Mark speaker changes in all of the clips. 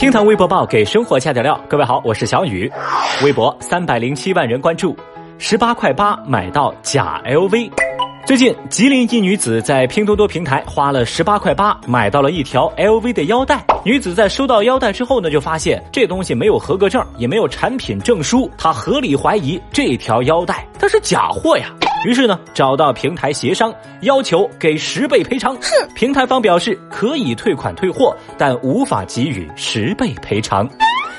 Speaker 1: 听堂微博报给生活加点料，各位好，我是小雨。微博三百零七万人关注，十八块八买到假 LV。最近，吉林一女子在拼多多平台花了十八块八买到了一条 LV 的腰带。女子在收到腰带之后呢，就发现这东西没有合格证，也没有产品证书，她合理怀疑这条腰带它是假货呀。于是呢，找到平台协商，要求给十倍赔偿。是平台方表示可以退款退货，但无法给予十倍赔偿。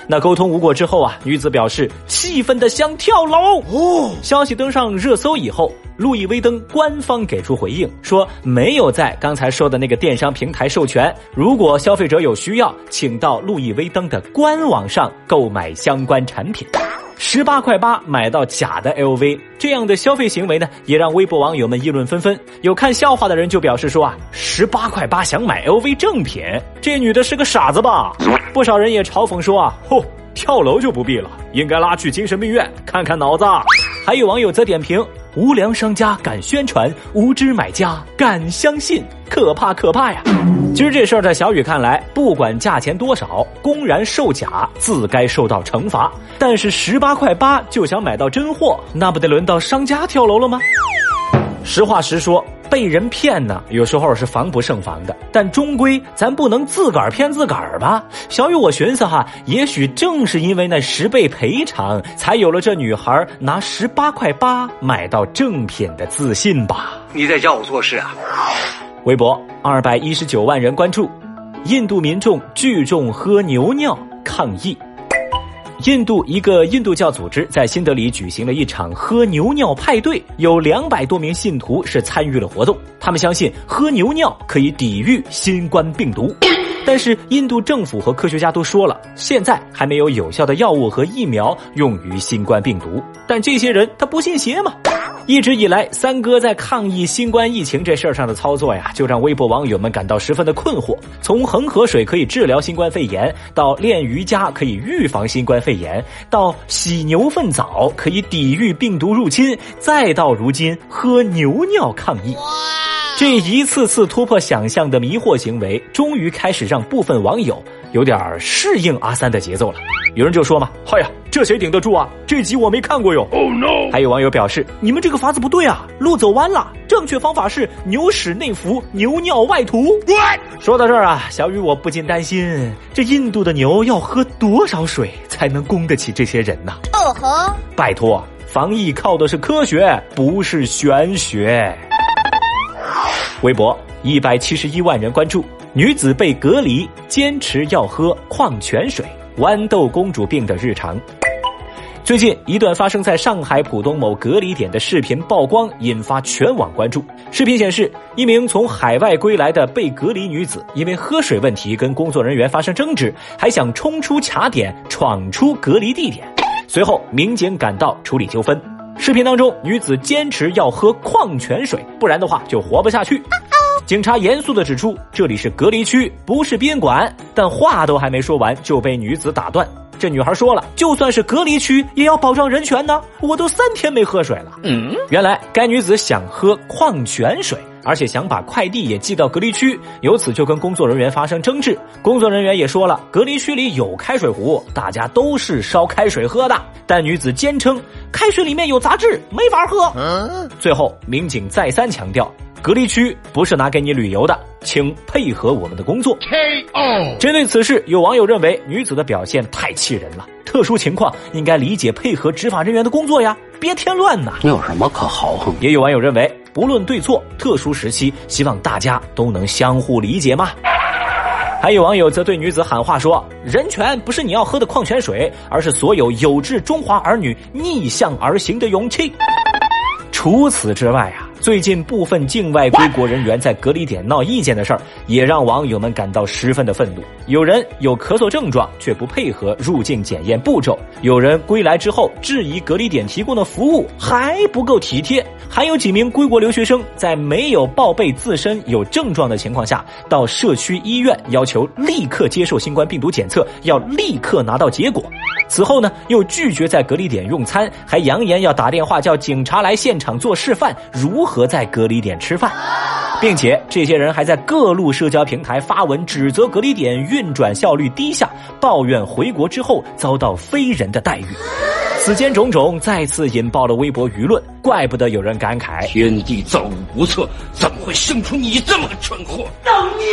Speaker 1: 那沟通无果之后啊，女子表示气愤的想跳楼。哦，消息登上热搜以后。路易威登官方给出回应说，没有在刚才说的那个电商平台授权。如果消费者有需要，请到路易威登的官网上购买相关产品。十八块八买到假的 LV，这样的消费行为呢，也让微博网友们议论纷纷。有看笑话的人就表示说啊，十八块八想买 LV 正品，这女的是个傻子吧？不少人也嘲讽说啊，嚯，跳楼就不必了，应该拉去精神病院看看脑子。还有网友则点评。无良商家敢宣传，无知买家敢相信，可怕可怕呀！其实这事儿在小雨看来，不管价钱多少，公然售假自该受到惩罚。但是十八块八就想买到真货，那不得轮到商家跳楼了吗？实话实说。被人骗呢，有时候是防不胜防的，但终归咱不能自个儿骗自个儿吧。小雨，我寻思哈，也许正是因为那十倍赔偿，才有了这女孩拿十八块八买到正品的自信吧。
Speaker 2: 你在教我做事啊？
Speaker 1: 微博二百一十九万人关注，印度民众聚众喝牛尿抗议。印度一个印度教组织在新德里举行了一场喝牛尿派对，有两百多名信徒是参与了活动。他们相信喝牛尿可以抵御新冠病毒，但是印度政府和科学家都说了，现在还没有有效的药物和疫苗用于新冠病毒。但这些人他不信邪嘛？一直以来，三哥在抗疫新冠疫情这事儿上的操作呀，就让微博网友们感到十分的困惑。从恒河水可以治疗新冠肺炎，到练瑜伽可以预防新冠肺炎，到洗牛粪澡可以抵御病毒入侵，再到如今喝牛尿抗议，这一次次突破想象的迷惑行为，终于开始让部分网友有点适应阿三的节奏了。有人就说嘛：“嗨呀，这谁顶得住啊？这集我没看过哟。” Oh no！还有网友表示：“你们这个法子不对啊，路走弯了。正确方法是牛屎内服，牛尿外涂。”说到这儿啊，小雨我不禁担心，这印度的牛要喝多少水才能供得起这些人呢？哦吼，拜托，防疫靠的是科学，不是玄学。微博一百七十一万人关注，女子被隔离，坚持要喝矿泉水。豌豆公主病的日常。最近，一段发生在上海浦东某隔离点的视频曝光，引发全网关注。视频显示，一名从海外归来的被隔离女子，因为喝水问题跟工作人员发生争执，还想冲出卡点，闯出隔离地点。随后，民警赶到处理纠纷。视频当中，女子坚持要喝矿泉水，不然的话就活不下去。警察严肃地指出，这里是隔离区，不是宾馆。但话都还没说完，就被女子打断。这女孩说了，就算是隔离区，也要保障人权呢。我都三天没喝水了。嗯，原来该女子想喝矿泉水，而且想把快递也寄到隔离区，由此就跟工作人员发生争执。工作人员也说了，隔离区里有开水壶，大家都是烧开水喝的。但女子坚称，开水里面有杂质，没法喝。最后，民警再三强调。隔离区不是拿给你旅游的，请配合我们的工作。K.O. 针对此事，有网友认为女子的表现太气人了，特殊情况应该理解配合执法人员的工作呀，别添乱呐。
Speaker 2: 你有什么可豪横？
Speaker 1: 也有网友认为，不论对错，特殊时期希望大家都能相互理解嘛。还有网友则对女子喊话说：“人权不是你要喝的矿泉水，而是所有有志中华儿女逆向而行的勇气。”除此之外啊。最近部分境外归国人员在隔离点闹意见的事儿，也让网友们感到十分的愤怒。有人有咳嗽症状却不配合入境检验步骤，有人归来之后质疑隔离点提供的服务还不够体贴，还有几名归国留学生在没有报备自身有症状的情况下，到社区医院要求立刻接受新冠病毒检测，要立刻拿到结果。此后呢，又拒绝在隔离点用餐，还扬言要打电话叫警察来现场做示范，如何在隔离点吃饭。并且这些人还在各路社交平台发文指责隔离点运转效率低下，抱怨回国之后遭到非人的待遇。此间种种再次引爆了微博舆论，怪不得有人感慨：
Speaker 2: 天地造物不测，怎么会生出你这么个蠢货？造
Speaker 1: 孽！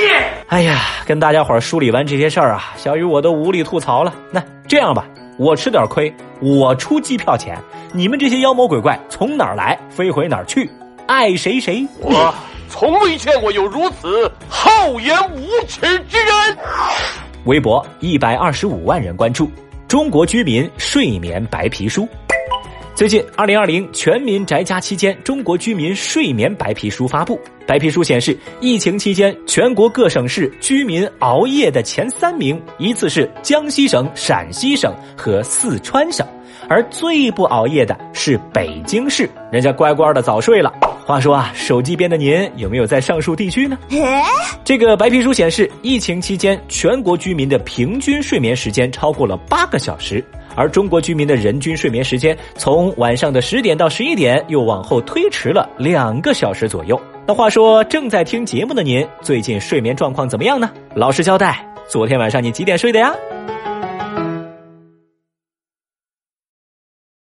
Speaker 1: 哎呀，跟大家伙梳理完这些事儿啊，小雨我都无力吐槽了。那这样吧，我吃点亏，我出机票钱，你们这些妖魔鬼怪从哪儿来，飞回哪儿去，爱谁谁。
Speaker 3: 我从未见过有如此厚颜无耻之人。
Speaker 1: 微博一百二十五万人关注。中国居民睡眠白皮书，最近，二零二零全民宅家期间，中国居民睡眠白皮书发布。白皮书显示，疫情期间全国各省市居民熬夜的前三名依次是江西省、陕西省和四川省，而最不熬夜的是北京市，人家乖乖的早睡了。话说啊，手机边的您有没有在上述地区呢？这个白皮书显示，疫情期间全国居民的平均睡眠时间超过了八个小时，而中国居民的人均睡眠时间从晚上的十点到十一点又往后推迟了两个小时左右。那话说，正在听节目的您，最近睡眠状况怎么样呢？老实交代，昨天晚上你几点睡的呀？